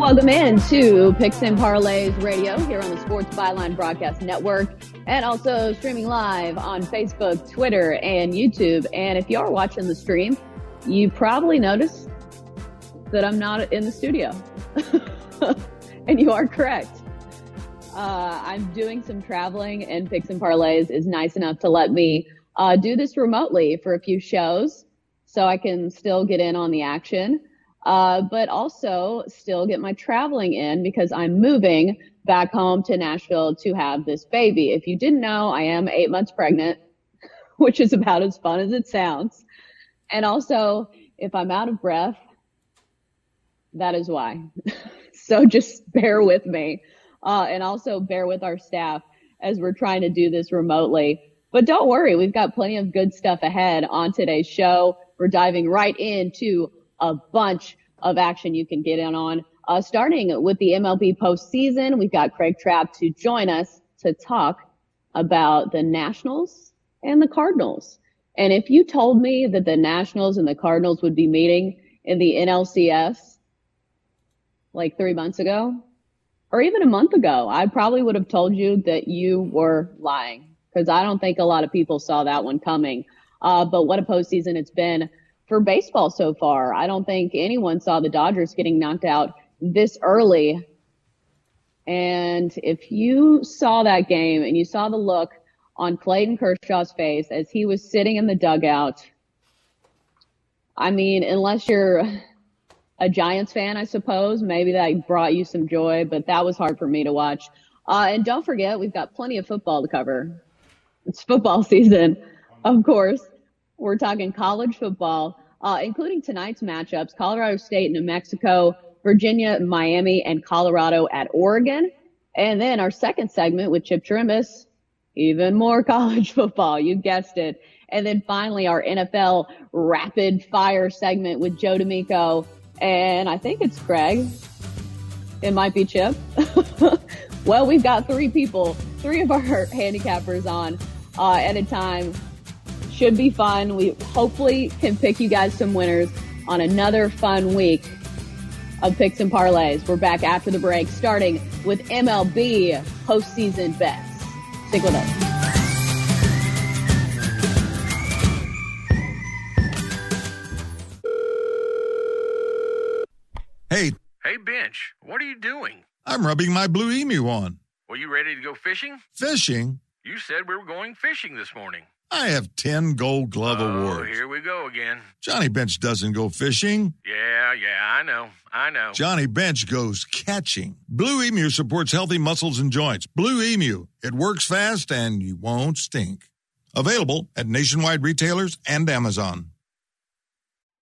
Welcome in to Picks and Parlays Radio here on the Sports Byline Broadcast Network and also streaming live on Facebook, Twitter, and YouTube. And if you are watching the stream, you probably noticed that I'm not in the studio. and you are correct. Uh, I'm doing some traveling, and Picks and Parlays is nice enough to let me uh, do this remotely for a few shows so I can still get in on the action uh, but also still get my traveling in because I'm moving back home to Nashville to have this baby. If you didn't know, I am eight months pregnant, which is about as fun as it sounds. And also, if I'm out of breath, that is why. so just bear with me. Uh, and also bear with our staff as we're trying to do this remotely. But don't worry, we've got plenty of good stuff ahead on today's show. We're diving right into a bunch of action you can get in on. Uh, starting with the MLB postseason, we've got Craig Trapp to join us to talk about the Nationals and the Cardinals. And if you told me that the Nationals and the Cardinals would be meeting in the NLCS like three months ago, or even a month ago, I probably would have told you that you were lying because I don't think a lot of people saw that one coming. Uh, but what a postseason it's been for baseball so far. I don't think anyone saw the Dodgers getting knocked out this early. And if you saw that game and you saw the look on Clayton Kershaw's face as he was sitting in the dugout, I mean, unless you're a Giants fan, I suppose, maybe that brought you some joy, but that was hard for me to watch. Uh, and don't forget, we've got plenty of football to cover. It's football season, of course. We're talking college football, uh, including tonight's matchups, Colorado State, New Mexico, Virginia, Miami, and Colorado at Oregon. And then our second segment with Chip Chirimbus, even more college football. You guessed it. And then finally our NFL rapid fire segment with Joe D'Amico. And I think it's Craig. It might be Chip. well, we've got three people, three of our handicappers on uh, at a time should be fun. We hopefully can pick you guys some winners on another fun week of picks and parlays. We're back after the break, starting with MLB postseason bets. Stick with us. Hey. Hey, Bench, what are you doing? I'm rubbing my blue emu on. Well, you ready to go fishing? Fishing? You said we were going fishing this morning. I have 10 gold glove oh, awards. Here we go again. Johnny Bench doesn't go fishing. Yeah, yeah, I know. I know. Johnny Bench goes catching. Blue Emu supports healthy muscles and joints. Blue Emu. It works fast and you won't stink. Available at nationwide retailers and Amazon.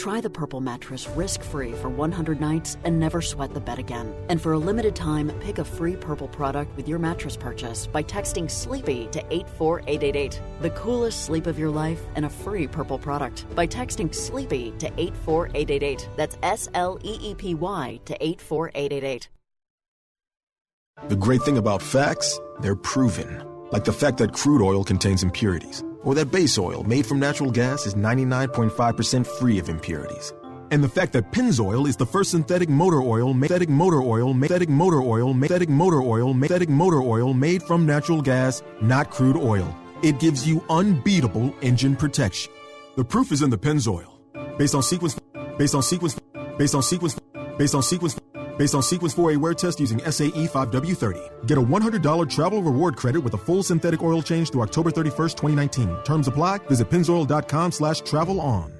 Try the Purple mattress risk free for 100 nights and never sweat the bed again. And for a limited time, pick a free Purple product with your mattress purchase by texting SLEEPY to 84888. The coolest sleep of your life and a free Purple product by texting SLEEPY to 84888. That's S L E E P Y to 84888. The great thing about facts, they're proven. Like the fact that crude oil contains impurities, or that base oil made from natural gas is 99.5% free of impurities. And the fact that Pennzoil is the first synthetic motor oil, synthetic motor oil, synthetic motor oil, synthetic motor oil, synthetic motor oil made from natural gas, not crude oil. It gives you unbeatable engine protection. The proof is in the Pennzoil. Based on sequence, based on sequence, based on sequence, based on sequence, based on Sequence 4A wear test using SAE 5W30. Get a $100 travel reward credit with a full synthetic oil change through October 31st, 2019. Terms apply. Visit pennzoil.com slash travel on.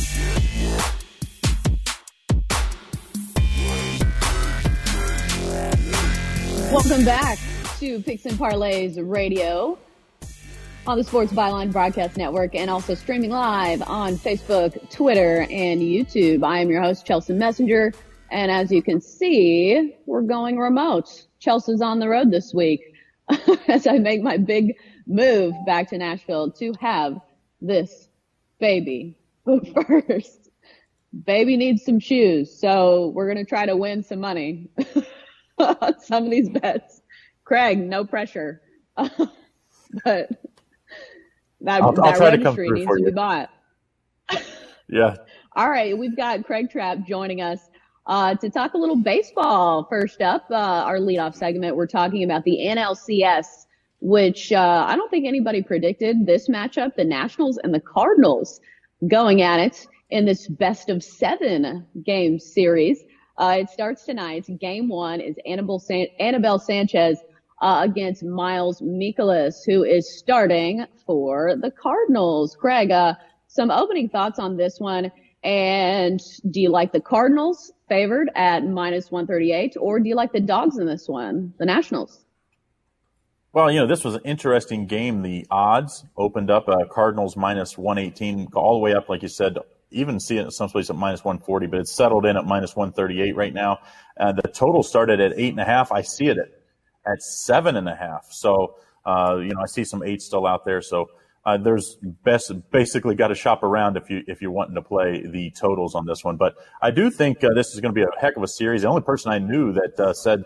Welcome back to Picks and Parlays Radio on the Sports Byline Broadcast Network and also streaming live on Facebook, Twitter, and YouTube. I am your host, Chelsea Messenger. And as you can see, we're going remote. Chelsea's on the road this week as I make my big move back to Nashville to have this baby. But first, baby needs some shoes. So we're going to try to win some money. on some of these bets. Craig, no pressure. but that, I'll, that I'll try to come through needs for to you. be bought. Yeah. All right, we've got Craig Trapp joining us uh, to talk a little baseball. First up, uh, our leadoff segment, we're talking about the NLCS, which uh, I don't think anybody predicted this matchup, the Nationals and the Cardinals going at it in this best of seven game series. Uh, it starts tonight. Game one is Anibal, San- Anibal Sanchez uh, against Miles Mikolas, who is starting for the Cardinals. Craig, uh, some opening thoughts on this one. And do you like the Cardinals favored at minus 138, or do you like the dogs in this one, the Nationals? Well, you know, this was an interesting game. The odds opened up uh, Cardinals minus 118, all the way up, like you said, even see it in some places at minus 140, but it's settled in at minus 138 right now. Uh, the total started at eight and a half. I see it at, at seven and a half. So, uh, you know, I see some eight still out there. So, uh, there's best basically got to shop around if you if you're wanting to play the totals on this one. But I do think uh, this is going to be a heck of a series. The only person I knew that uh, said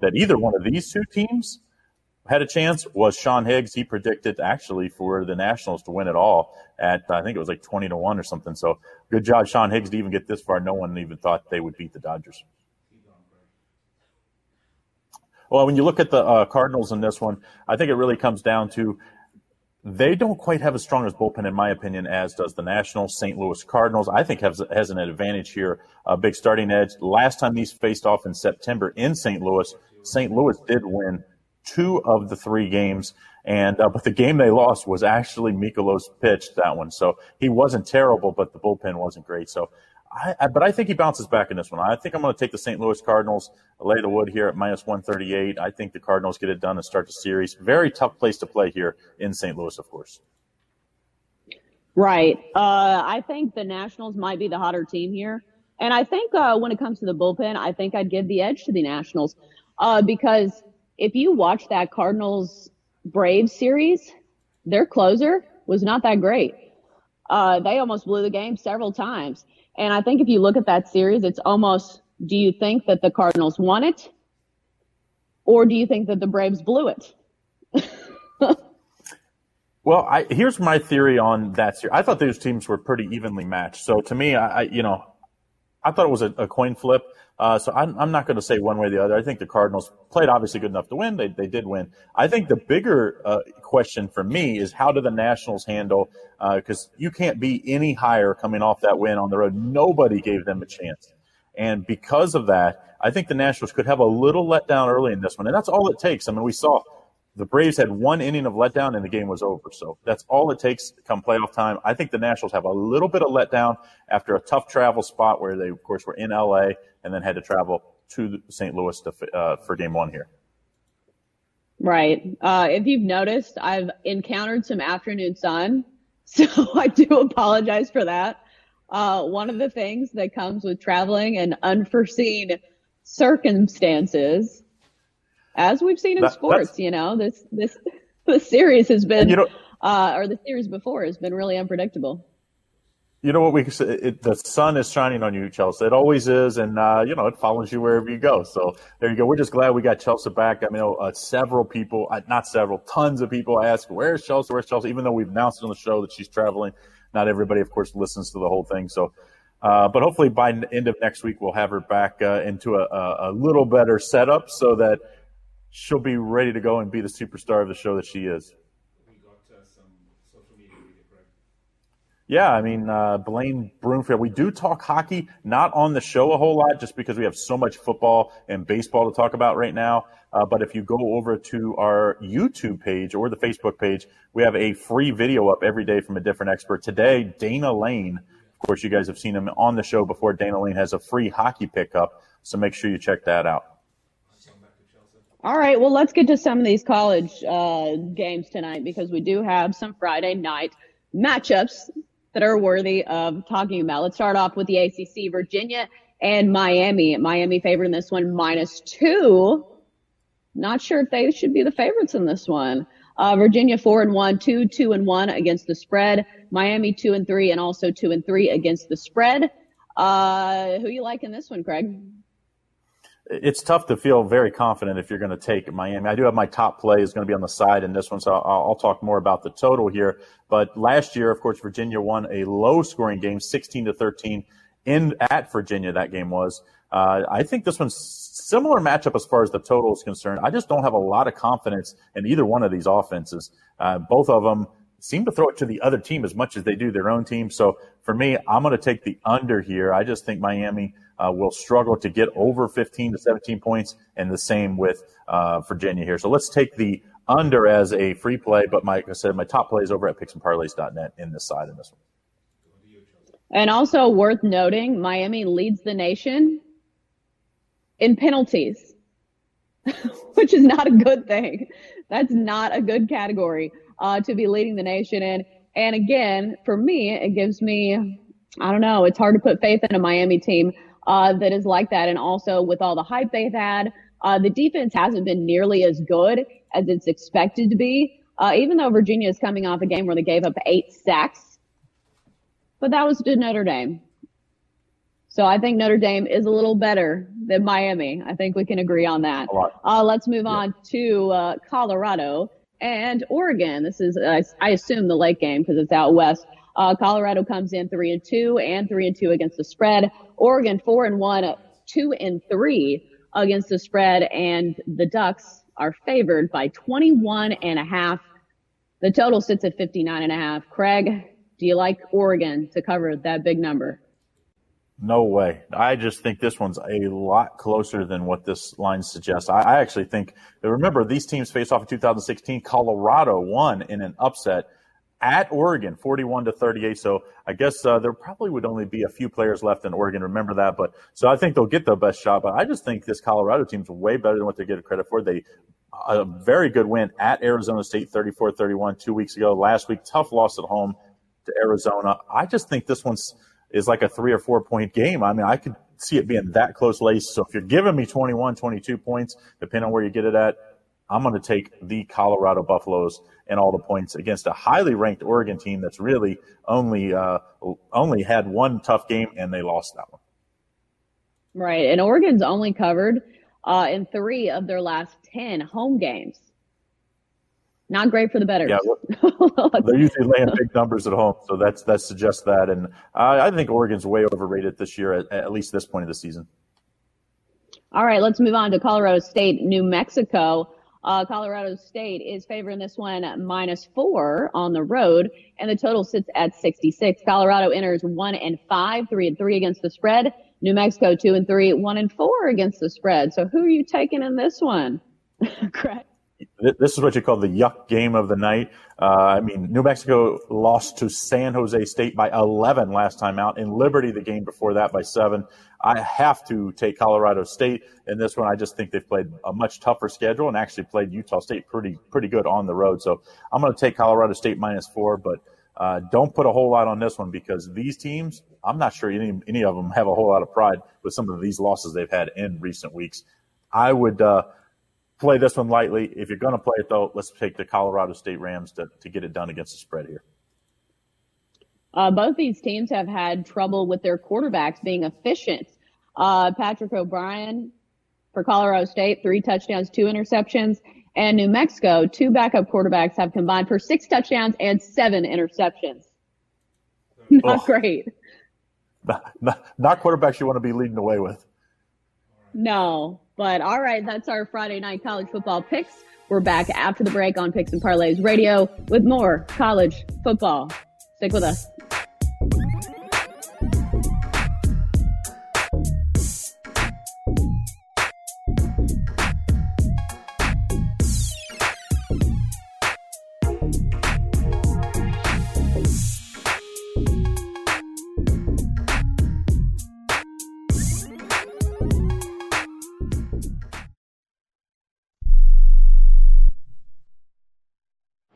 that either one of these two teams had a chance was Sean Higgs. He predicted actually for the Nationals to win it all at I think it was like twenty to one or something. So good job, Sean Higgs, to even get this far. No one even thought they would beat the Dodgers. Well, when you look at the uh, Cardinals in this one, I think it really comes down to they don't quite have as strong as bullpen, in my opinion, as does the Nationals. St. Louis Cardinals, I think, has, has an advantage here, a big starting edge. Last time these faced off in September in St. Louis, St. Louis did win two of the three games, and uh, but the game they lost was actually Mikolas pitched that one, so he wasn't terrible, but the bullpen wasn't great. So, I, I, but I think he bounces back in this one. I think I'm going to take the St. Louis Cardinals, lay the wood here at minus 138. I think the Cardinals get it done and start the series. Very tough place to play here in St. Louis, of course. Right. Uh, I think the Nationals might be the hotter team here. And I think uh, when it comes to the bullpen, I think I'd give the edge to the Nationals uh, because if you watch that Cardinals Braves series, their closer was not that great. uh, they almost blew the game several times. And I think if you look at that series, it's almost do you think that the Cardinals won it? Or do you think that the Braves blew it? well, I, here's my theory on that series. I thought those teams were pretty evenly matched. So to me, I, you know, I thought it was a, a coin flip. Uh, so I'm, I'm not going to say one way or the other. I think the Cardinals played obviously good enough to win. They, they did win. I think the bigger uh, question for me is how do the Nationals handle, because uh, you can't be any higher coming off that win on the road. Nobody gave them a chance. And because of that, I think the Nationals could have a little letdown early in this one. And that's all it takes. I mean, we saw the Braves had one inning of letdown and the game was over. So that's all it takes come playoff time. I think the Nationals have a little bit of letdown after a tough travel spot where they, of course, were in LA and then had to travel to St. Louis to, uh, for game one here. Right. Uh, if you've noticed, I've encountered some afternoon sun. So I do apologize for that. Uh, one of the things that comes with traveling and unforeseen circumstances as we've seen in that, sports, you know, this this the series has been, you know, uh, or the series before has been really unpredictable. You know what we say? It, the sun is shining on you, Chelsea. It always is, and uh, you know it follows you wherever you go. So there you go. We're just glad we got Chelsea back. I mean, uh, several people, uh, not several, tons of people ask, "Where's Chelsea? Where's Chelsea?" Even though we've announced on the show that she's traveling, not everybody, of course, listens to the whole thing. So uh, but hopefully by the end of next week, we'll have her back uh, into a, a, little better setup so that she'll be ready to go and be the superstar of the show that she is. Yeah, I mean, uh, Blaine Broomfield. We do talk hockey, not on the show a whole lot, just because we have so much football and baseball to talk about right now. Uh, but if you go over to our YouTube page or the Facebook page, we have a free video up every day from a different expert. Today, Dana Lane. Of course, you guys have seen him on the show before. Dana Lane has a free hockey pickup, so make sure you check that out. All right, well, let's get to some of these college uh, games tonight because we do have some Friday night matchups that are worthy of talking about. Let's start off with the ACC, Virginia and Miami. Miami favored in this one minus two. Not sure if they should be the favorites in this one. Uh, Virginia four and one, two, two and one against the spread. Miami two and three and also two and three against the spread. Uh, who you like in this one, Craig? It's tough to feel very confident if you're going to take Miami. I do have my top play is going to be on the side in this one, so I'll, I'll, talk more about the total here. But last year, of course, Virginia won a low scoring game, 16 to 13 in at Virginia. That game was. Uh, I think this one's similar matchup as far as the total is concerned. I just don't have a lot of confidence in either one of these offenses. Uh, both of them seem to throw it to the other team as much as they do their own team. So for me, I'm going to take the under here. I just think Miami uh, will struggle to get over 15 to 17 points, and the same with uh, Virginia here. So let's take the under as a free play, but my, like I said, my top play is over at picksandparlays.net in this side in this one. And also worth noting, Miami leads the nation in penalties, which is not a good thing. That's not a good category uh, to be leading the nation in. And again, for me, it gives me, I don't know, it's hard to put faith in a Miami team uh, that is like that. And also with all the hype they've had, uh, the defense hasn't been nearly as good as it's expected to be. Uh, even though Virginia is coming off a game where they gave up eight sacks, but that was to Notre Dame. So I think Notre Dame is a little better than Miami. I think we can agree on that. Uh, let's move yeah. on to uh, Colorado and Oregon. This is, uh, I assume, the late game because it's out west. Uh, Colorado comes in three and two and three and two against the spread. Oregon four and one, two and three against the spread, and the Ducks are favored by 21 and a half. The total sits at 59 and a half. Craig, do you like Oregon to cover that big number? No way. I just think this one's a lot closer than what this line suggests. I, I actually think, remember, these teams faced off in 2016. Colorado won in an upset at Oregon, 41 to 38. So I guess uh, there probably would only be a few players left in Oregon. Remember that. But so I think they'll get the best shot. But I just think this Colorado team's way better than what they get credit for. They a very good win at Arizona State, 34-31 two weeks ago. Last week, tough loss at home to Arizona. I just think this one's is like a three or four point game. I mean, I could see it being that close lace. So if you're giving me 21, 22 points, depending on where you get it at, I'm going to take the Colorado Buffaloes and all the points against a highly ranked Oregon team that's really only uh, only had one tough game and they lost that one. Right, and Oregon's only covered uh, in three of their last ten home games. Not great for the bettors. Yeah, they're usually laying big numbers at home, so that's that suggests that. And uh, I think Oregon's way overrated this year, at, at least this point of the season. All right, let's move on to Colorado State, New Mexico. Uh, Colorado State is favoring this one minus four on the road, and the total sits at 66. Colorado enters one and five, three and three against the spread. New Mexico two and three, one and four against the spread. So who are you taking in this one, Craig? This is what you call the yuck game of the night. Uh, I mean, New Mexico lost to San Jose State by 11 last time out. In Liberty, the game before that by seven. I have to take Colorado State in this one. I just think they've played a much tougher schedule and actually played Utah State pretty pretty good on the road. So I'm going to take Colorado State minus four, but uh, don't put a whole lot on this one because these teams, I'm not sure any any of them have a whole lot of pride with some of these losses they've had in recent weeks. I would. Uh, play this one lightly. If you're going to play it, though, let's take the Colorado State Rams to, to get it done against the spread here. Uh, both these teams have had trouble with their quarterbacks being efficient. Uh, Patrick O'Brien for Colorado State, three touchdowns, two interceptions. And New Mexico, two backup quarterbacks have combined for six touchdowns and seven interceptions. Not oh. great. Not, not, not quarterbacks you want to be leading away with. No, but all right, that's our Friday night college football picks. We're back after the break on Picks and Parlays Radio with more college football. Stick with us.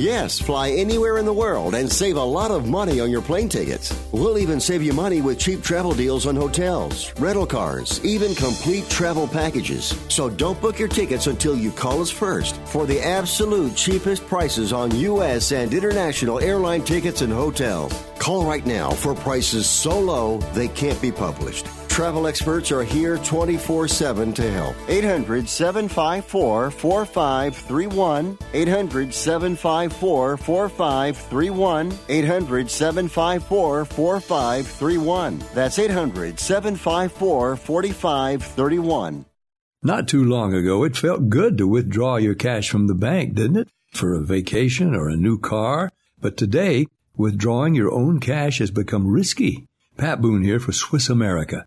Yes, fly anywhere in the world and save a lot of money on your plane tickets. We'll even save you money with cheap travel deals on hotels, rental cars, even complete travel packages. So don't book your tickets until you call us first for the absolute cheapest prices on U.S. and international airline tickets and hotels. Call right now for prices so low they can't be published. Travel experts are here 24 7 to help. 800 754 4531. 800 754 4531. 800 754 4531. That's 800 754 4531. Not too long ago, it felt good to withdraw your cash from the bank, didn't it? For a vacation or a new car. But today, Withdrawing your own cash has become risky. Pat Boone here for Swiss America.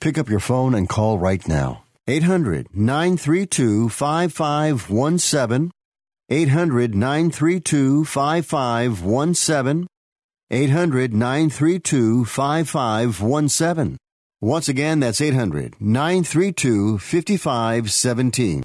Pick up your phone and call right now. 800 932 5517. 800 932 5517. 800 932 5517. Once again, that's 800 932 5517.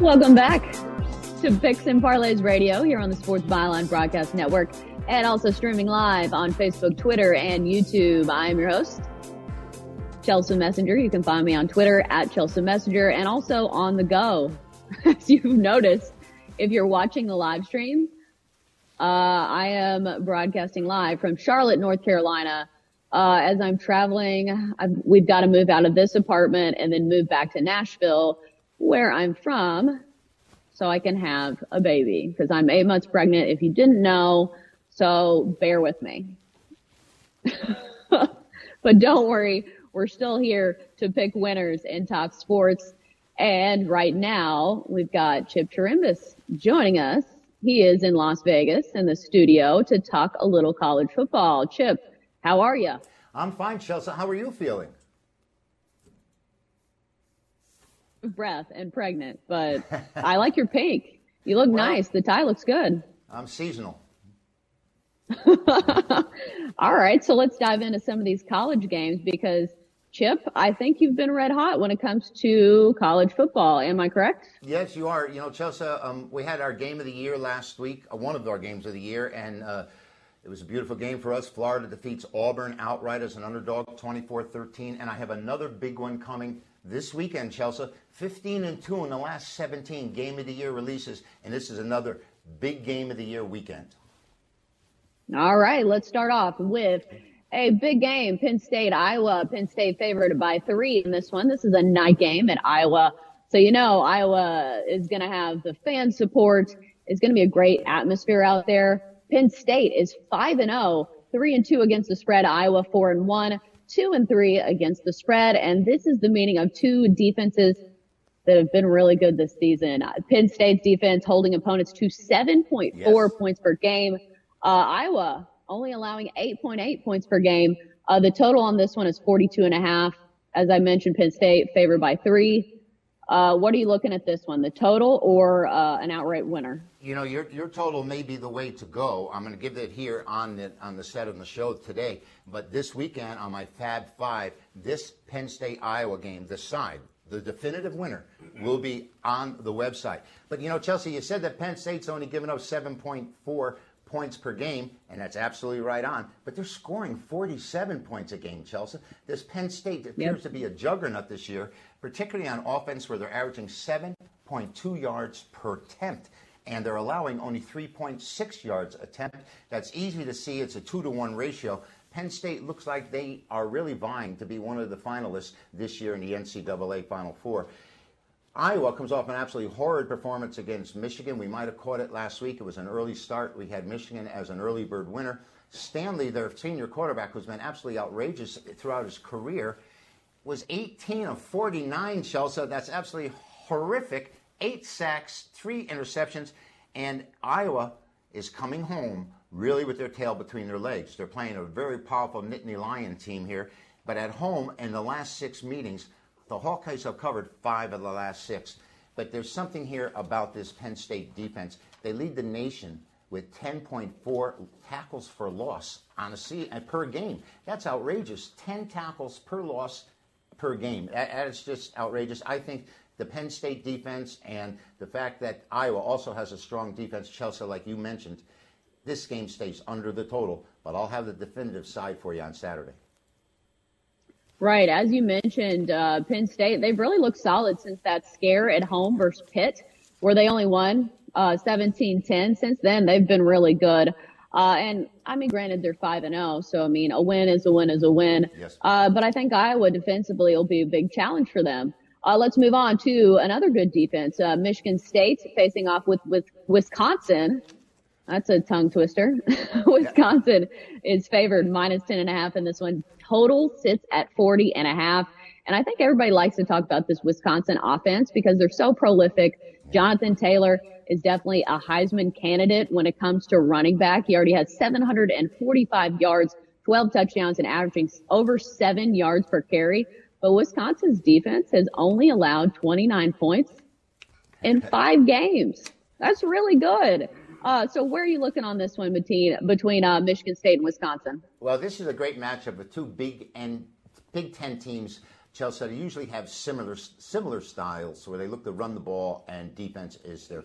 Welcome back to Picks and Parlays Radio here on the Sports Byline Broadcast Network and also streaming live on Facebook, Twitter, and YouTube. I am your host, Chelsea Messenger. You can find me on Twitter at Chelsea Messenger and also on the go. As you've noticed, if you're watching the live stream, uh, I am broadcasting live from Charlotte, North Carolina. Uh, as I'm traveling, I've, we've got to move out of this apartment and then move back to Nashville where I'm from so I can have a baby because I'm eight months pregnant. If you didn't know, so bear with me. but don't worry. We're still here to pick winners and talk sports. And right now we've got Chip Chirimbus joining us. He is in Las Vegas in the studio to talk a little college football. Chip, how are you? I'm fine, Chelsea. How are you feeling? Breath and pregnant, but I like your pink. You look well, nice. The tie looks good. I'm seasonal. All right, so let's dive into some of these college games because Chip, I think you've been red hot when it comes to college football. Am I correct? Yes, you are. You know, Chelsea, um, we had our game of the year last week, uh, one of our games of the year, and uh, it was a beautiful game for us. Florida defeats Auburn outright as an underdog, 24 13. And I have another big one coming this weekend, Chelsea. 15 and 2 in the last 17 game of the year releases, and this is another big game of the year weekend. All right, let's start off with a big game. Penn State, Iowa. Penn State favored by three in this one. This is a night game at Iowa. So, you know, Iowa is going to have the fan support. It's going to be a great atmosphere out there. Penn State is 5 and 0, 3 and 2 against the spread. Iowa 4 and 1 two and three against the spread. And this is the meaning of two defenses that have been really good this season. Uh, Penn State's defense holding opponents to 7.4 yes. points per game. Uh, Iowa only allowing 8.8 points per game. Uh, the total on this one is 42 and a half. As I mentioned, Penn State favored by three. Uh, what are you looking at this one, the total or uh, an outright winner? You know, your your total may be the way to go. I'm going to give it here on the on the set of the show today. But this weekend on my Fab Five, this Penn State Iowa game, the side, the definitive winner, will be on the website. But you know, Chelsea, you said that Penn State's only given up 7.4 points per game, and that's absolutely right on. But they're scoring 47 points a game, Chelsea. This Penn State appears yep. to be a juggernaut this year, particularly on offense, where they're averaging 7.2 yards per attempt. And they're allowing only 3.6 yards attempt. That's easy to see. It's a two to one ratio. Penn State looks like they are really vying to be one of the finalists this year in the NCAA Final Four. Iowa comes off an absolutely horrid performance against Michigan. We might have caught it last week. It was an early start. We had Michigan as an early bird winner. Stanley, their senior quarterback, who's been absolutely outrageous throughout his career, was 18 of 49, Chelsea. That's absolutely horrific. Eight sacks, three interceptions, and Iowa is coming home really with their tail between their legs. They're playing a very powerful Nittany Lion team here, but at home in the last six meetings, the Hawkeyes have covered five of the last six. But there's something here about this Penn State defense. They lead the nation with 10.4 tackles for loss on a per game. That's outrageous. 10 tackles per loss per game. That, that is just outrageous. I think the Penn State defense and the fact that Iowa also has a strong defense, Chelsea, like you mentioned, this game stays under the total. But I'll have the definitive side for you on Saturday. Right. As you mentioned, uh, Penn State, they've really looked solid since that scare at home versus Pitt, where they only won uh, 17-10. Since then, they've been really good. Uh, and I mean, granted, they're 5 and 0, so I mean, a win is a win is a win. Yes. Uh, but I think Iowa defensively will be a big challenge for them. Uh, let's move on to another good defense. Uh, Michigan State facing off with, with Wisconsin. That's a tongue twister. Wisconsin is favored minus 10 and a half in this one. Total sits at 40 and a half. And I think everybody likes to talk about this Wisconsin offense because they're so prolific. Jonathan Taylor is definitely a Heisman candidate when it comes to running back. He already has 745 yards, 12 touchdowns and averaging over seven yards per carry. But Wisconsin's defense has only allowed 29 points in five games. That's really good. Uh, so where are you looking on this one between between uh, Michigan State and Wisconsin? Well, this is a great matchup of two big and Big Ten teams. Chelsea usually have similar similar styles where they look to run the ball and defense is their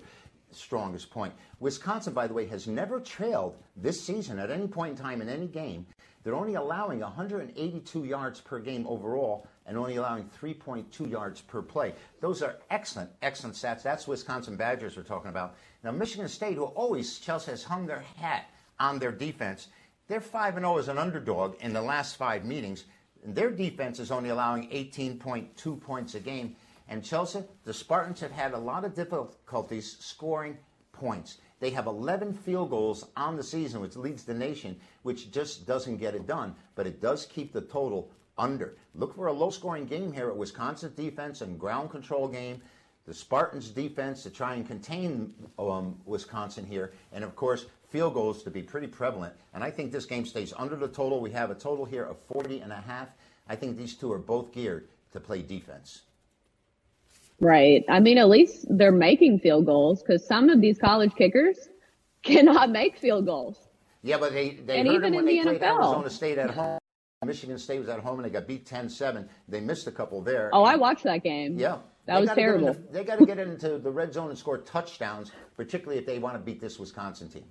strongest point. Wisconsin, by the way, has never trailed this season at any point in time in any game. They're only allowing 182 yards per game overall and only allowing 3.2 yards per play. Those are excellent, excellent stats. That's Wisconsin Badgers we're talking about. Now, Michigan State, who always, Chelsea has hung their hat on their defense, they're 5 0 as an underdog in the last five meetings. And their defense is only allowing 18.2 points a game. And Chelsea, the Spartans have had a lot of difficulties scoring points. They have 11 field goals on the season, which leads the nation, which just doesn't get it done, but it does keep the total under. Look for a low scoring game here at Wisconsin's defense and ground control game. The Spartans' defense to try and contain um, Wisconsin here. And of course, field goals to be pretty prevalent. And I think this game stays under the total. We have a total here of 40 and a half. I think these two are both geared to play defense. Right. I mean, at least they're making field goals because some of these college kickers cannot make field goals. Yeah, but they, they and even in they the played NFL. Arizona State at home. Michigan State was at home and they got beat 10-7. They missed a couple there. Oh, I watched that game. Yeah. That They was terrible. into- they got to get into the red zone and score touchdowns, particularly if they want to beat this Wisconsin team.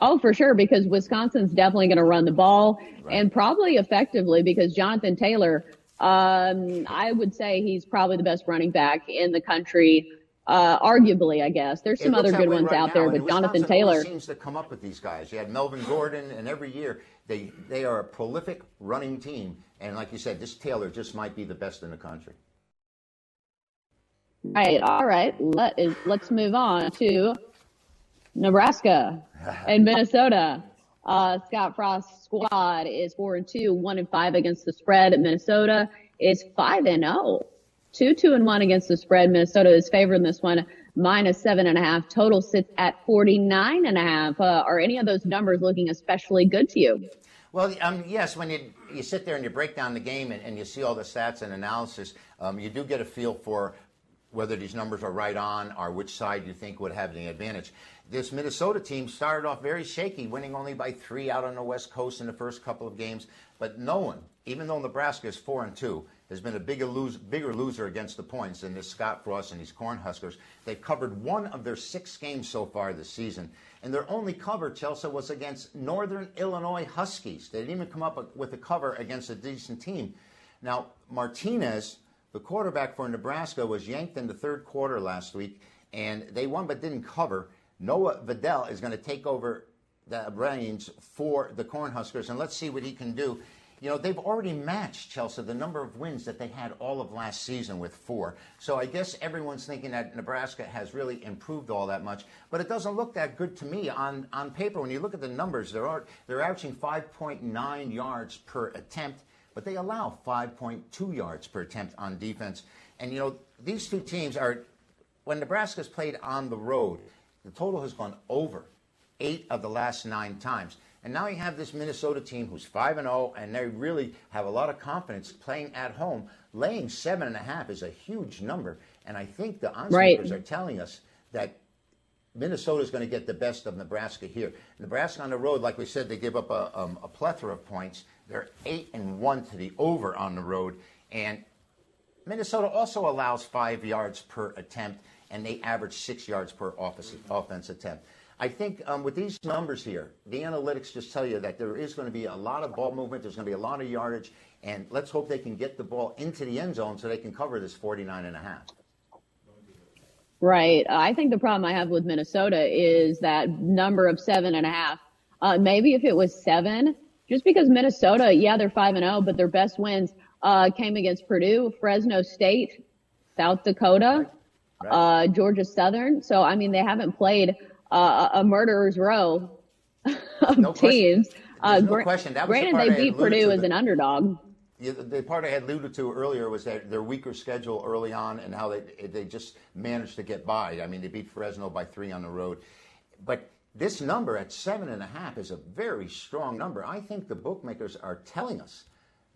Oh, for sure, because Wisconsin's definitely going to run the ball and probably effectively because Jonathan Taylor, um, I would say he's probably the best running back in the country. Uh, arguably, I guess. There's some other good ones right out now, there, but Jonathan Wisconsin Taylor. seems to come up with these guys. You had Melvin Gordon, and every year they they are a prolific running team. And like you said, this Taylor just might be the best in the country. Right. All right. Let is, let's move on to Nebraska and Minnesota. Uh, Scott Frost's squad is four and two, one and five against the spread. Minnesota is five and zero, two two and one against the spread. Minnesota is favored in this one, minus seven and a half. Total sits at forty nine and a half. Uh, are any of those numbers looking especially good to you? Well, um, yes, when you, you sit there and you break down the game and, and you see all the stats and analysis, um, you do get a feel for whether these numbers are right on or which side you think would have the advantage. This Minnesota team started off very shaky, winning only by three out on the West Coast in the first couple of games. But no one, even though Nebraska is four and two, has been a bigger, lose, bigger loser against the points than this Scott Frost and these Cornhuskers. They've covered one of their six games so far this season, and their only cover, Chelsea, was against Northern Illinois Huskies. They didn't even come up with a cover against a decent team. Now, Martinez, the quarterback for Nebraska, was yanked in the third quarter last week, and they won but didn't cover. Noah Vedral is going to take over the reins for the Cornhuskers, and let's see what he can do. You know, they've already matched Chelsea the number of wins that they had all of last season with four. So I guess everyone's thinking that Nebraska has really improved all that much, but it doesn't look that good to me on, on paper. When you look at the numbers, they're, they're averaging 5.9 yards per attempt, but they allow 5.2 yards per attempt on defense. And, you know, these two teams are, when Nebraska's played on the road, the total has gone over eight of the last nine times. And now you have this Minnesota team who's 5 and 0, and they really have a lot of confidence playing at home. Laying seven and a half is a huge number. And I think the odds Right. are telling us that Minnesota is going to get the best of Nebraska here. Nebraska on the road, like we said, they give up a, um, a plethora of points. They're 8 and 1 to the over on the road. And Minnesota also allows five yards per attempt, and they average six yards per office, offense attempt. I think um, with these numbers here, the analytics just tell you that there is going to be a lot of ball movement. There's going to be a lot of yardage, and let's hope they can get the ball into the end zone so they can cover this 49 and a half. Right. I think the problem I have with Minnesota is that number of seven and a half. Uh, maybe if it was seven, just because Minnesota, yeah, they're five and zero, but their best wins uh, came against Purdue, Fresno State, South Dakota, uh, Georgia Southern. So I mean, they haven't played uh, a murderer's row of No teams. Uh, no question. That was the granted, part they beat Purdue to, as an underdog. The, the part I had alluded to earlier was that their weaker schedule early on and how they they just managed to get by. I mean, they beat Fresno by three on the road, but this number at seven and a half is a very strong number. I think the bookmakers are telling us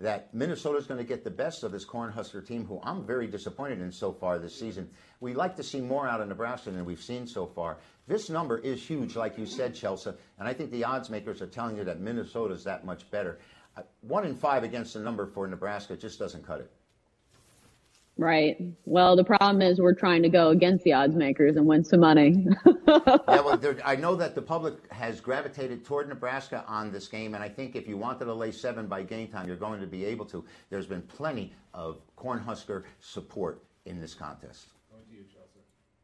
that Minnesota is going to get the best of this Cornhusker team, who I'm very disappointed in so far this season. We like to see more out of Nebraska than we've seen so far. This number is huge, like you said, Chelsea, and I think the odds makers are telling you that Minnesota is that much better. Uh, One in five against the number for Nebraska just doesn't cut it. Right. Well, the problem is we're trying to go against the odds makers and win some money. yeah, well, there, I know that the public has gravitated toward Nebraska on this game, and I think if you wanted to lay seven by game time, you're going to be able to. There's been plenty of Cornhusker support in this contest.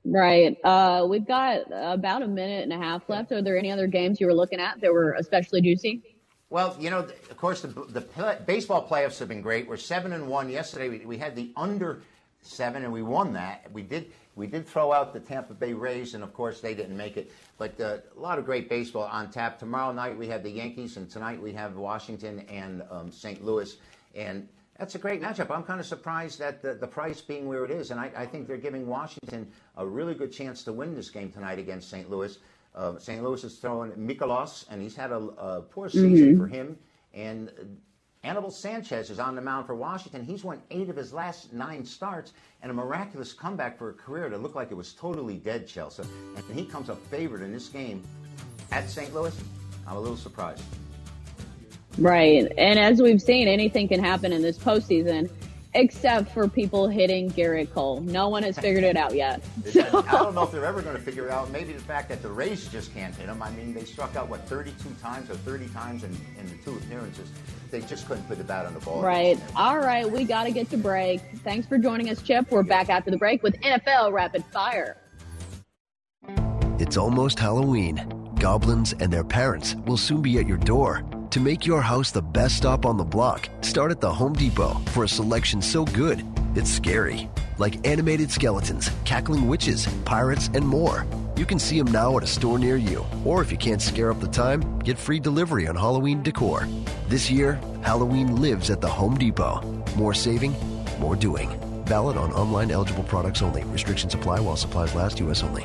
right. Uh, we've got about a minute and a half left. Are there any other games you were looking at that were especially juicy? Well, you know, of course, the, the baseball playoffs have been great. We're seven and one. Yesterday, we, we had the under seven, and we won that. We did we did throw out the Tampa Bay Rays, and of course, they didn't make it. But uh, a lot of great baseball on tap. Tomorrow night we have the Yankees, and tonight we have Washington and um, St. Louis, and that's a great matchup. I'm kind of surprised that the, the price being where it is, and I, I think they're giving Washington a really good chance to win this game tonight against St. Louis. Uh, St. Louis is throwing Mikolas, and he's had a, a poor season Mhm. for him. And Anibal Sanchez is on the mound for Washington. He's won eight of his last nine starts, and a miraculous comeback for a career that looked like it was totally dead, Chelsea. And he comes up favored in this game at St. Louis. I'm a little surprised. Right. And as we've seen, anything can happen in this postseason, except for people hitting Gerrit Cole. No one has figured it out yet. I don't know if they're ever going to figure it out. Maybe the fact that the Rays just can't hit him. I mean, they struck out, what, 32 times or 30 times in, in the two appearances. They just couldn't put the bat on the ball. Right. All right. We got to get to break. Thanks for joining us, Chip. We're back after the break with NFL Rapid Fire. It's almost Halloween. Goblins and their parents will soon be at your door. To make your house the best stop on the block, start at the Home Depot for a selection so good, it's scary. Like animated skeletons, cackling witches, pirates, and more. You can see them now at a store near you. Or if you can't scare up the time, get free delivery on Halloween decor. This year, Halloween lives at the Home Depot. More saving, more doing. Valid on online eligible products only. Restrictions apply while supplies last, U.S. only.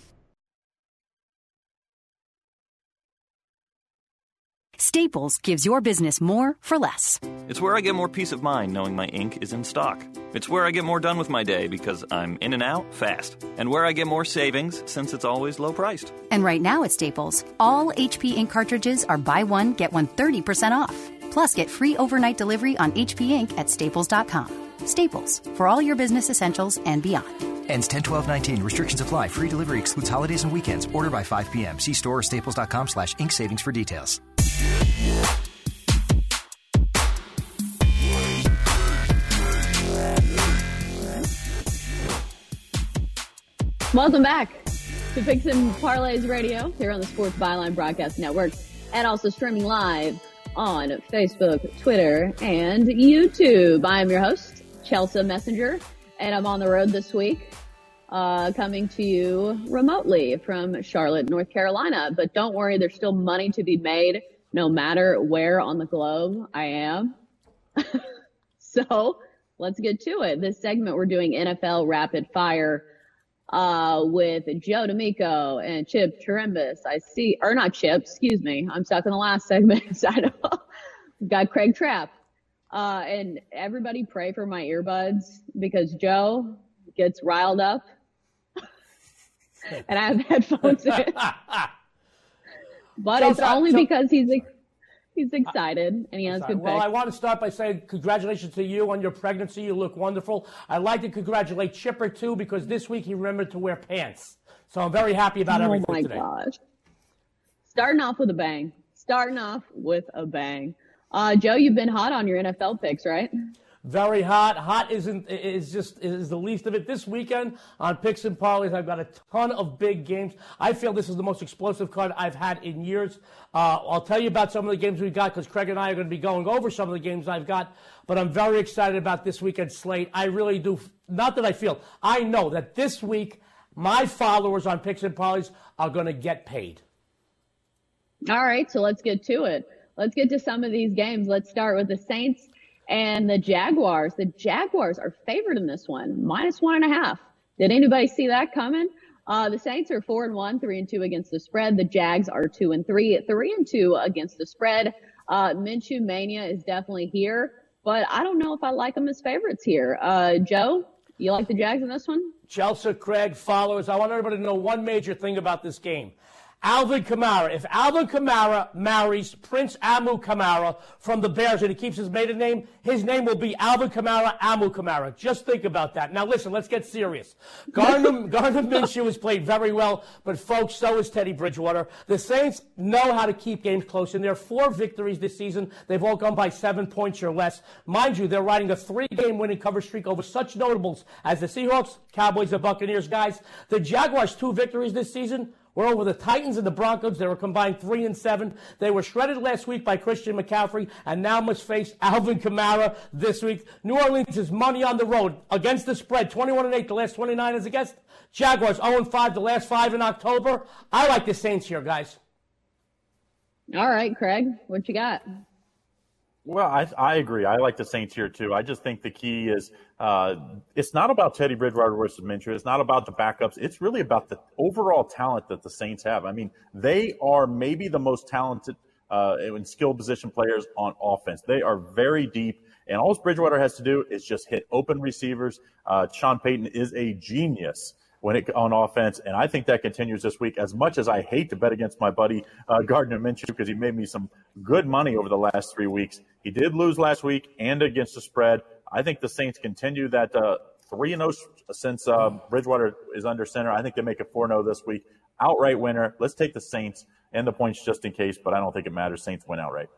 Staples gives your business more for less. It's where I get more peace of mind knowing my ink is in stock. It's where I get more done with my day because I'm in and out fast. And where I get more savings since it's always low priced. And right now at Staples, all HP ink cartridges are buy one, get one 30% off. Plus, get free overnight delivery on HP ink at staples.com. Staples, for all your business essentials and beyond. Ends 10 12 19. Restrictions apply. Free delivery excludes holidays and weekends. Order by 5 p.m. See store or staples.com slash ink savings for details. Welcome back to and Parlays Radio here on the Sports Byline Broadcast Network and also streaming live on Facebook, Twitter, and YouTube. I am your host, Chelsea Messenger, and I'm on the road this week, uh, coming to you remotely from Charlotte, North Carolina. But don't worry, there's still money to be made no matter where on the globe I am. so let's get to it. This segment, we're doing NFL rapid fire uh, with Joe D'Amico and Chip Chirimbus. I see, or not Chip, excuse me. I'm stuck in the last segment. I know. Got Craig Trapp. Uh, and everybody pray for my earbuds because Joe gets riled up and I have headphones in. but it's only because he's ex- he's excited and he has good Well, picks. I want to start by saying congratulations to you on your pregnancy. You look wonderful. I'd like to congratulate Chipper too because this week he remembered to wear pants. So I'm very happy about oh everything my gosh. Starting off with a bang. Starting off with a bang. Uh, Joe, you've been hot on your NFL picks, right? Very hot. Hot isn't is just is the least of it. This weekend on picks and parlays, I've got a ton of big games. I feel this is the most explosive card I've had in years. Uh, I'll tell you about some of the games we got because Craig and I are going to be going over some of the games I've got. But I'm very excited about this weekend slate. I really do. Not that I feel. I know that this week my followers on picks and parlays are going to get paid. All right, so let's get to it. Let's get to some of these games. Let's start with the Saints and the Jaguars. The Jaguars are favored in this one, minus one and a half. Did anybody see that coming? Uh, the Saints are four and one, three and two against the spread. The Jags are two and three, three and two against the spread. Uh, Minshew mania is definitely here, but I don't know if I like them as favorites here. Uh, Joe, you like the Jags in this one? Chelsea, Craig, followers. I want everybody to know one major thing about this game. Alvin Kamara. If Alvin Kamara marries Prince Amukamara from the Bears and he keeps his maiden name, his name will be Alvin Kamara Amukamara. Just think about that. Now listen, let's get serious. Gardner, Gardner Minshew has played very well, but folks, so is Teddy Bridgewater. The Saints know how to keep games close, and there are four victories this season. They've all gone by seven points or less. Mind you, they're riding a three-game winning cover streak over such notables as the Seahawks, Cowboys, and Buccaneers. Guys, the Jaguars' two victories this season were over the Titans and the Broncos. They were combined three and seven. They were shredded last week by Christian McCaffrey, and now must face Alvin Kamara this week. New Orleans is money on the road against the spread, 21 and eight. The last 29 is against Jaguars, 0 and five. The last five in October. I like the Saints here, guys. All right, Craig, what you got? Well, I, I agree. I like the Saints here too. I just think the key is uh, it's not about Teddy Bridgewater versus Minshew. It's not about the backups. It's really about the overall talent that the Saints have. I mean, they are maybe the most talented uh, and skilled position players on offense. They are very deep, and all Bridgewater has to do is just hit open receivers. Uh, Sean Payton is a genius when it on offense, and I think that continues this week. As much as I hate to bet against my buddy uh, Gardner Minshew because he made me some good money over the last three weeks, he did lose last week and against the spread. I think the Saints continue that uh, three and zero since uh, Bridgewater is under center. I think they make it four zero this week. Outright winner. Let's take the Saints and the points just in case, but I don't think it matters. Saints win outright.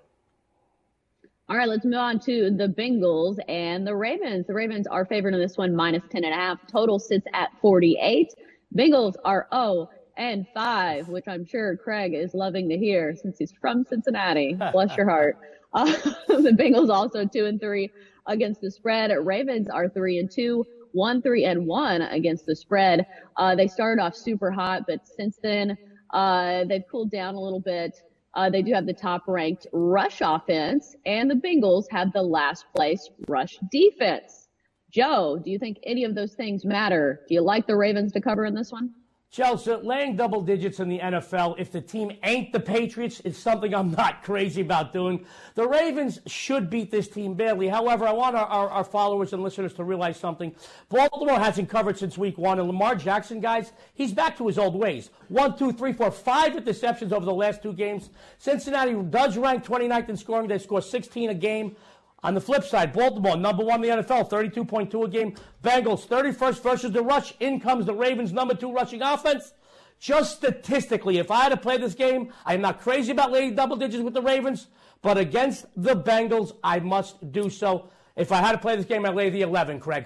All right, let's move on to the Bengals and the Ravens. The Ravens are favored in this one, minus 10 and a half. Total sits at 48. Bengals are 0 and 5, which I'm sure Craig is loving to hear since he's from Cincinnati. Bless your heart. Uh, the Bengals also 2 and 3 against the spread. Ravens are 3 and 2. One, three, and one against the spread. Uh, they started off super hot, but since then, uh, they've cooled down a little bit. Uh, they do have the top ranked rush offense, and the Bengals have the last place rush defense. Joe, do you think any of those things matter? Do you like the Ravens to cover in this one? Chelsea, laying double digits in the NFL, if the team ain't the Patriots, is something I'm not crazy about doing. The Ravens should beat this team badly. However, I want our, our, our, followers and listeners to realize something. Baltimore hasn't covered since week one, and Lamar Jackson, guys, he's back to his old ways. One, two, three, four, five interceptions over the last two games. Cincinnati does rank 29th in scoring. They score 16 a game. On the flip side, Baltimore, number one in the NFL, 32.2 a game. Bengals, 31st versus the rush. In comes the Ravens, number two rushing offense. Just statistically, if I had to play this game, I'm not crazy about laying double digits with the Ravens, but against the Bengals, I must do so. If I had to play this game, I'd lay the 11, Craig.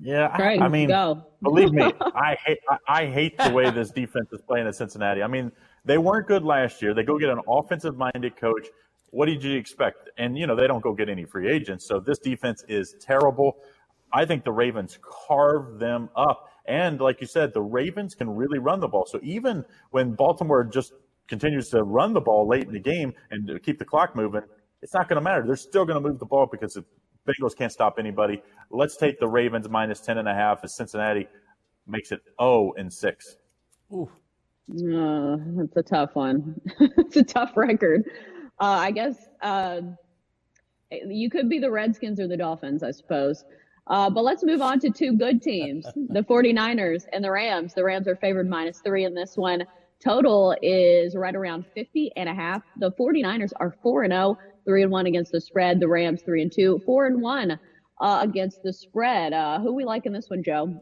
Yeah, Craig, I mean, go. believe me, I hate I, I hate the way this defense is playing at Cincinnati. I mean, they weren't good last year. They go get an offensive-minded coach what did you expect? And, you know, they don't go get any free agents. So this defense is terrible. I think the Ravens carve them up. And like you said, the Ravens can really run the ball. So even when Baltimore just continues to run the ball late in the game and keep the clock moving, it's not going to matter. They're still going to move the ball because the Bengals can't stop anybody. Let's take the Ravens minus 10 and a half as Cincinnati makes it 0 and 6. Ooh. Uh, that's a tough one. it's a tough record. Uh, I guess uh, you could be the Redskins or the Dolphins, I suppose. Uh, but let's move on to two good teams, the 49ers and the Rams. The Rams are favored minus three in this one. Total is right around 50 and a half. The 49ers are 4 and 0, 3 and 1 against the spread. The Rams 3 and 2, 4 and 1 uh, against the spread. Uh, who we like in this one, Joe?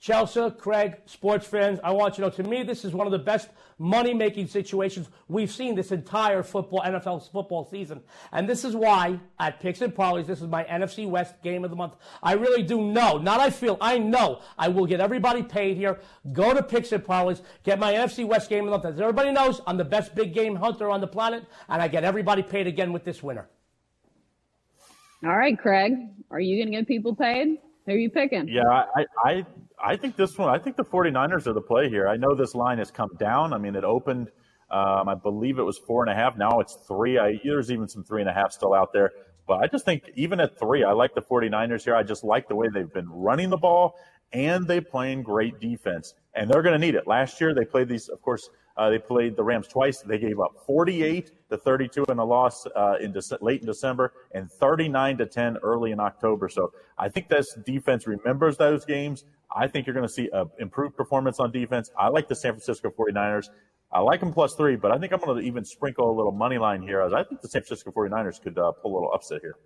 Chelsea, Craig, sports fans, I want you to know, to me, this is one of the best money making situations we've seen this entire football, NFL football season. And this is why at Picks and Parlays, this is my NFC West game of the month. I really do know, not I feel, I know I will get everybody paid here. Go to Picks and Parlays, get my NFC West game of the month. As everybody knows, I'm the best big game hunter on the planet, and I get everybody paid again with this winner. All right, Craig, are you going to get people paid? Who are you picking? Yeah, I, I I think this one, I think the 49ers are the play here. I know this line has come down. I mean, it opened, um, I believe it was four and a half. Now it's three. I, there's even some three and a half still out there. But I just think even at three, I like the 49ers here. I just like the way they've been running the ball and they playing great defense. And they're going to need it. Last year, they played these, of course, uh, they played the Rams twice. They gave up 48 to 32 in the loss uh, in De- late in December and 39 to 10 early in October. So I think this defense remembers those games. I think you're going to see an improved performance on defense. I like the San Francisco 49ers. I like them plus three, but I think I'm going to even sprinkle a little money line here. I think the San Francisco 49ers could uh, pull a little upset here.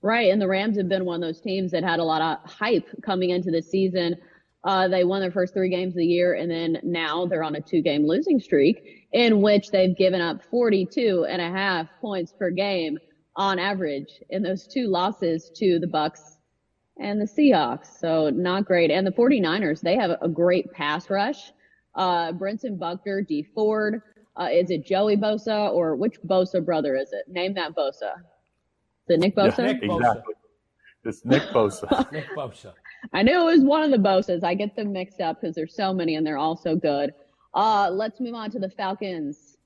Right. And the Rams have been one of those teams that had a lot of hype coming into the season. Uh, they won their first three games of the year, and then now they're on a two game losing streak in which they've given up 42 and a half points per game on average in those two losses to the Bucks and the Seahawks. So not great. And the 49ers, they have a great pass rush. Uh, Brentson Buckner, Dee Ford. Uh, is it Joey Bosa or which Bosa brother is it? Name that Bosa. Is it Nick Bosa? Yeah, Nick exactly. It's Nick Bosa. Nick Bosa. I knew it was one of the Bosas. I get them mixed up because there's so many and they're all so good. Uh, let's move on to the Falcons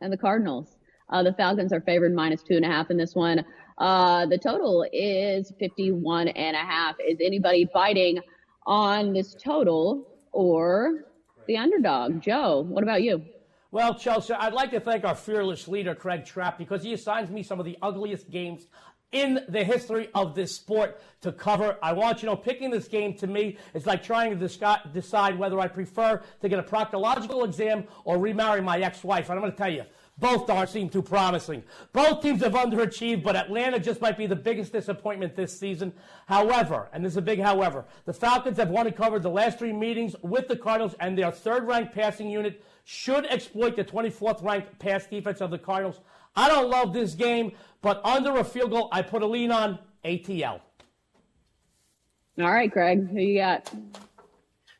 and the Cardinals. Uh, the Falcons are favored minus two and a half in this one. Uh, the total is 51 and a half. Is anybody biting on this total or the underdog? Joe, what about you? Well, Chelsea, I'd like to thank our fearless leader, Craig Trapp, because he assigns me some of the ugliest games in the history of this sport to cover. I want you to know, picking this game to me is like trying to decide whether I prefer to get a proctological exam or remarry my ex-wife. And I'm going to tell you, both don't seem too promising. Both teams have underachieved, but Atlanta just might be the biggest disappointment this season. However, and this is a big however, the Falcons have won and covered the last three meetings with the Cardinals, and their third ranked passing unit should exploit the 24th ranked pass defense of the Cardinals. I don't love this game, but under a field goal, I put a lean on ATL. All right, Craig, who you got?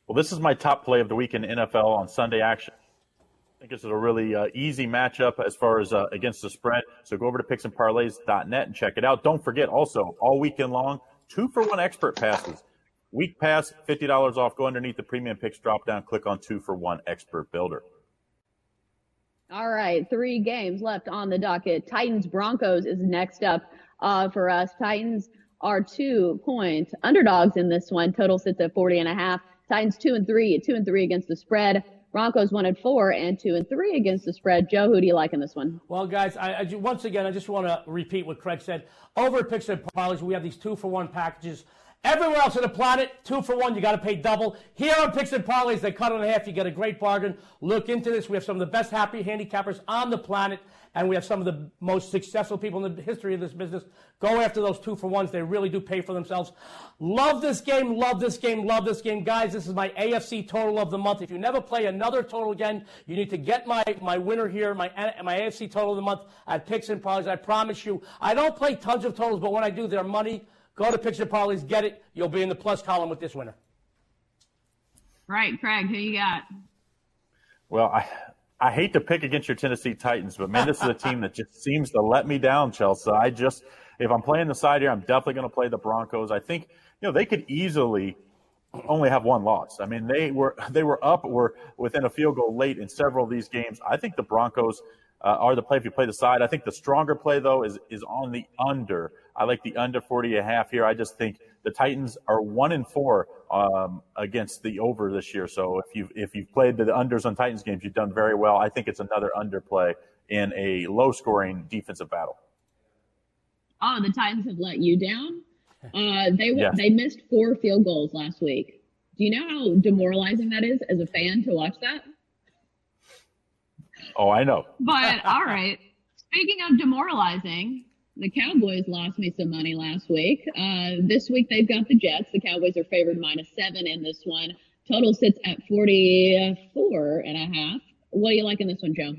Well, this is my top play of the week in NFL on Sunday action I think this is a really uh, easy matchup as far as uh, against the spread. So go over to picksandparlays.net and check it out. Don't forget also all weekend long, two for one expert passes. Week pass, $50 off. Go underneath the premium picks drop down, click on two for one expert builder. All right, three games left on the docket. Titans Broncos is next up uh, for us. Titans are two point underdogs in this one. Total sits at 40 and a half. Titans two and three, two and three against the spread. Broncos one and four and two and three against the spread. Joe, who do you like in this one? Well, guys, I, I once again I just want to repeat what Craig said. Over at Picks and Parlays, we have these two for one packages. Everywhere else on the planet, two for one, you got to pay double. Here on Picks and Parlays, they cut it in half. You get a great bargain. Look into this. We have some of the best happy handicappers on the planet, and we have some of the most successful people in the history of this business. Go after those two for ones. They really do pay for themselves. Love this game. Love this game. Love this game, guys. This is my AFC total of the month. If you never play another total again, you need to get my my winner here, my my AFC total of the month at Picks and Parlays. I promise you, I don't play tons of totals, but when I do, they're money. Go to Picks and Parlays, get it. You'll be in the plus column with this winner. Right, Craig, who you got? Well, I I hate to pick against your Tennessee Titans, but man, this is a team that just seems to let me down, Chelsea. I just if I'm playing the side here, I'm definitely going to play the Broncos. I think you know they could easily only have one loss. I mean, they were they were up, or within a field goal late in several of these games. I think the Broncos uh, are the play if you play the side. I think the stronger play though is is on the under. I like the under 40 and a half here. I just think the Titans are one and four um, against the over this year. So if you if you've played the unders on Titans games, you've done very well. I think it's another underplay in a low scoring defensive battle. Oh, the Titans have let you down. Uh, they they missed four field goals last week. Do you know how demoralizing that is as a fan to watch that? Oh, I know. But all right. Speaking of demoralizing, the Cowboys lost me some money last week. Uh, this week they've got the Jets. The Cowboys are favored minus seven in this one. Total sits at 44 and a half. What do you like in this one, Joe?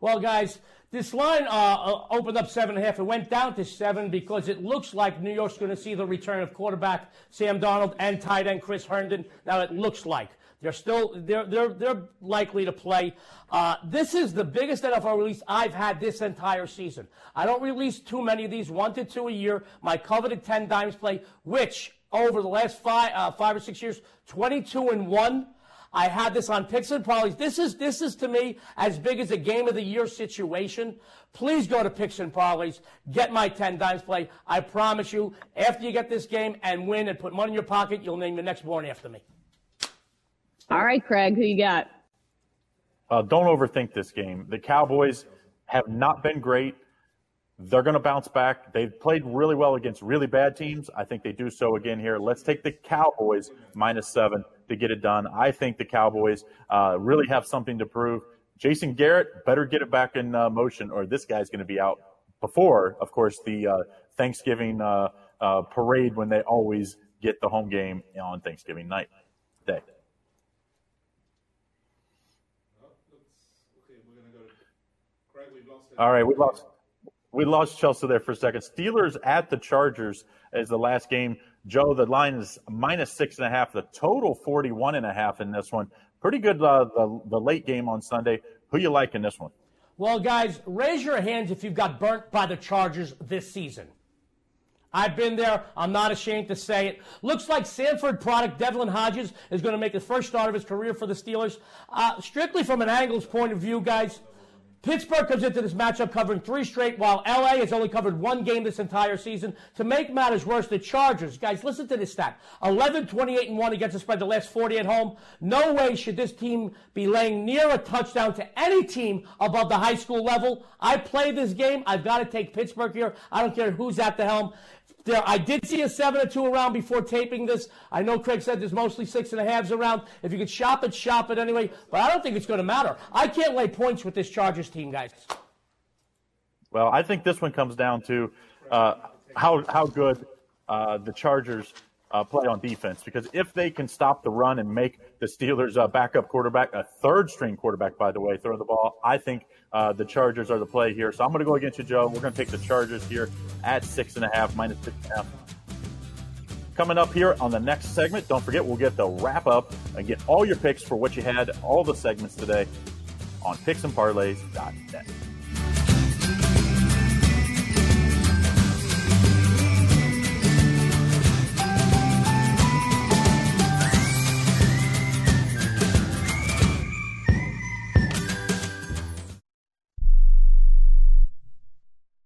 Well, guys, this line uh, opened up seven and a half. It went down to seven because it looks like New York's going to see the return of quarterback Sam Darnold and tight end Chris Herndon. Now it looks like. They're still they're they're they're likely to play. Uh, this is the biggest NFL release I've had this entire season. I don't release too many of these, one to two a year. My coveted ten dimes play, which over the last five uh, five or six years, twenty two and one. I had this on picks and parlays. This is this is to me as big as a game of the year situation. Please go to picks and parlays. Get my ten dimes play. I promise you, after you get this game and win and put money in your pocket, you'll name the next born after me. All right, Craig, who you got? Uh, don't overthink this game. The Cowboys have not been great. They're going to bounce back. They've played really well against really bad teams. I think they do so again here. Let's take the Cowboys minus seven to get it done. I think the Cowboys uh, really have something to prove. Jason Garrett better get it back in uh, motion, or this guy's going to be out before, of course, the uh, Thanksgiving uh, uh, parade when they always get the home game on Thanksgiving night day. All right, we lost. We lost Chelsea there for a second. Steelers at the Chargers is the last game. Joe, the line is minus six and a half. The total 41 and a half in this one. Pretty good, uh, the, the late game on Sunday. Who you like in this one? Well, guys, raise your hands if you've got burnt by the Chargers this season. I've been there. I'm not ashamed to say it. Looks like Samford product Devlin Hodges is going to make the first start of his career for the Steelers. Uh, strictly from an Angles point of view, guys, Pittsburgh comes into this matchup covering three straight, while LA has only covered one game this entire season. To make matters worse, the Chargers, guys, listen to this stat 11, 28, and 1 against the spread the last 40 at home. No way should this team be laying near a touchdown to any team above the high school level. I play this game. I've got to take Pittsburgh here. I don't care who's at the helm. There, I did see a seven or two around before taping this. I know Craig said there's mostly six and a halves around. If you could shop it, shop it anyway. But I don't think it's going to matter. I can't lay points with this Chargers team, guys. Well, I think this one comes down to uh, how how good uh, the Chargers uh, play on defense. Because if they can stop the run and make the Steelers' uh, backup quarterback, a third string quarterback, by the way, throw the ball, I think uh, the Chargers are the play here. So I'm going to go against you, Joe. We're going to take the Chargers here at six and a half, minus six and a half. Coming up here on the next segment, don't forget we'll get the wrap up and get all your picks for what you had, all the segments today on picksandparlays.net.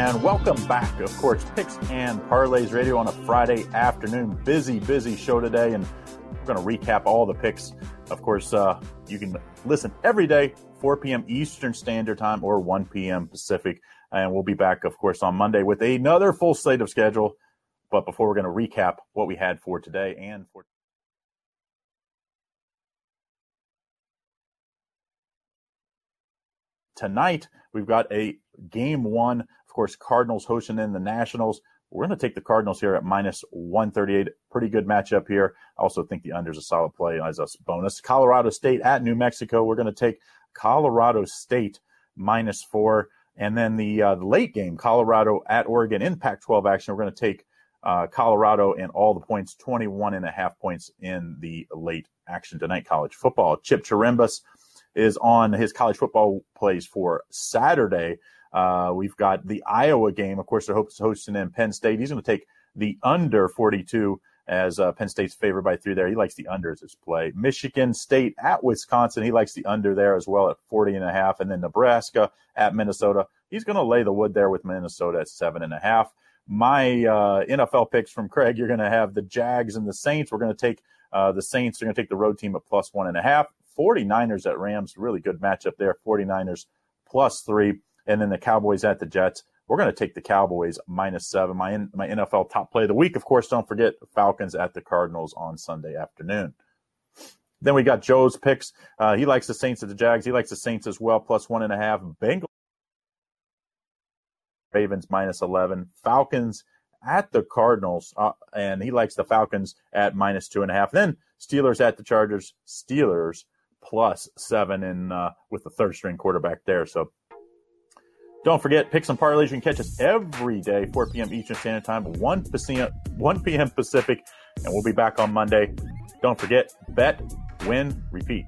And welcome back, of course, Picks and Parlays Radio on a Friday afternoon. Busy, busy show today, and we're going to recap all the picks. Of course, uh, you can listen every day, 4 p.m. Eastern Standard Time or 1 p.m. Pacific. And we'll be back, of course, on Monday with another full slate of schedule. But before we're going to recap what we had for today and for tonight, we've got a game one of course, Cardinals hosting in the Nationals. We're going to take the Cardinals here at minus 138. Pretty good matchup here. I also think the under is a solid play as a bonus. Colorado State at New Mexico. We're going to take Colorado State minus four. And then the, uh, late game, Colorado at Oregon in Pac 12 action. We're going to take uh, Colorado and all the points, 21 and a half points in the late action tonight, college football. Chip Chirimbus is on his college football plays for Saturday. Uh, we've got the Iowa game. Of course, they're hosting in Penn State. He's going to take the under 42 as uh, Penn State's favored by three there. He likes the under as his play. Michigan State at Wisconsin. He likes the under there as well at 40 and a half. And then Nebraska at Minnesota. He's going to lay the wood there with Minnesota at seven and a half. My uh, NFL picks from Craig, you're going to have the Jags and the Saints. We're going to take uh, the Saints. They're going to take the road team at plus one and a half. 49ers at Rams. Really good matchup there. 49ers plus three and then the Cowboys at the Jets. We're going to take the Cowboys minus seven. My my NFL top play of the week, of course. Don't forget Falcons at the Cardinals on Sunday afternoon. Then we got Joe's picks. Uh, he likes the Saints at the Jags. He likes the Saints as well, plus one and a half. Bengals, Ravens minus eleven. Falcons at the Cardinals, uh, and he likes the Falcons at minus two and a half. Then Steelers at the Chargers. Steelers plus seven, and uh, with the third string quarterback there. So don't forget, Picks and Parlays. You can catch us every day, 4 p.m. Eastern Standard Time, 1 p.m. 1 p.m. Pacific, and we'll be back on Monday. Don't forget, bet, win, repeat.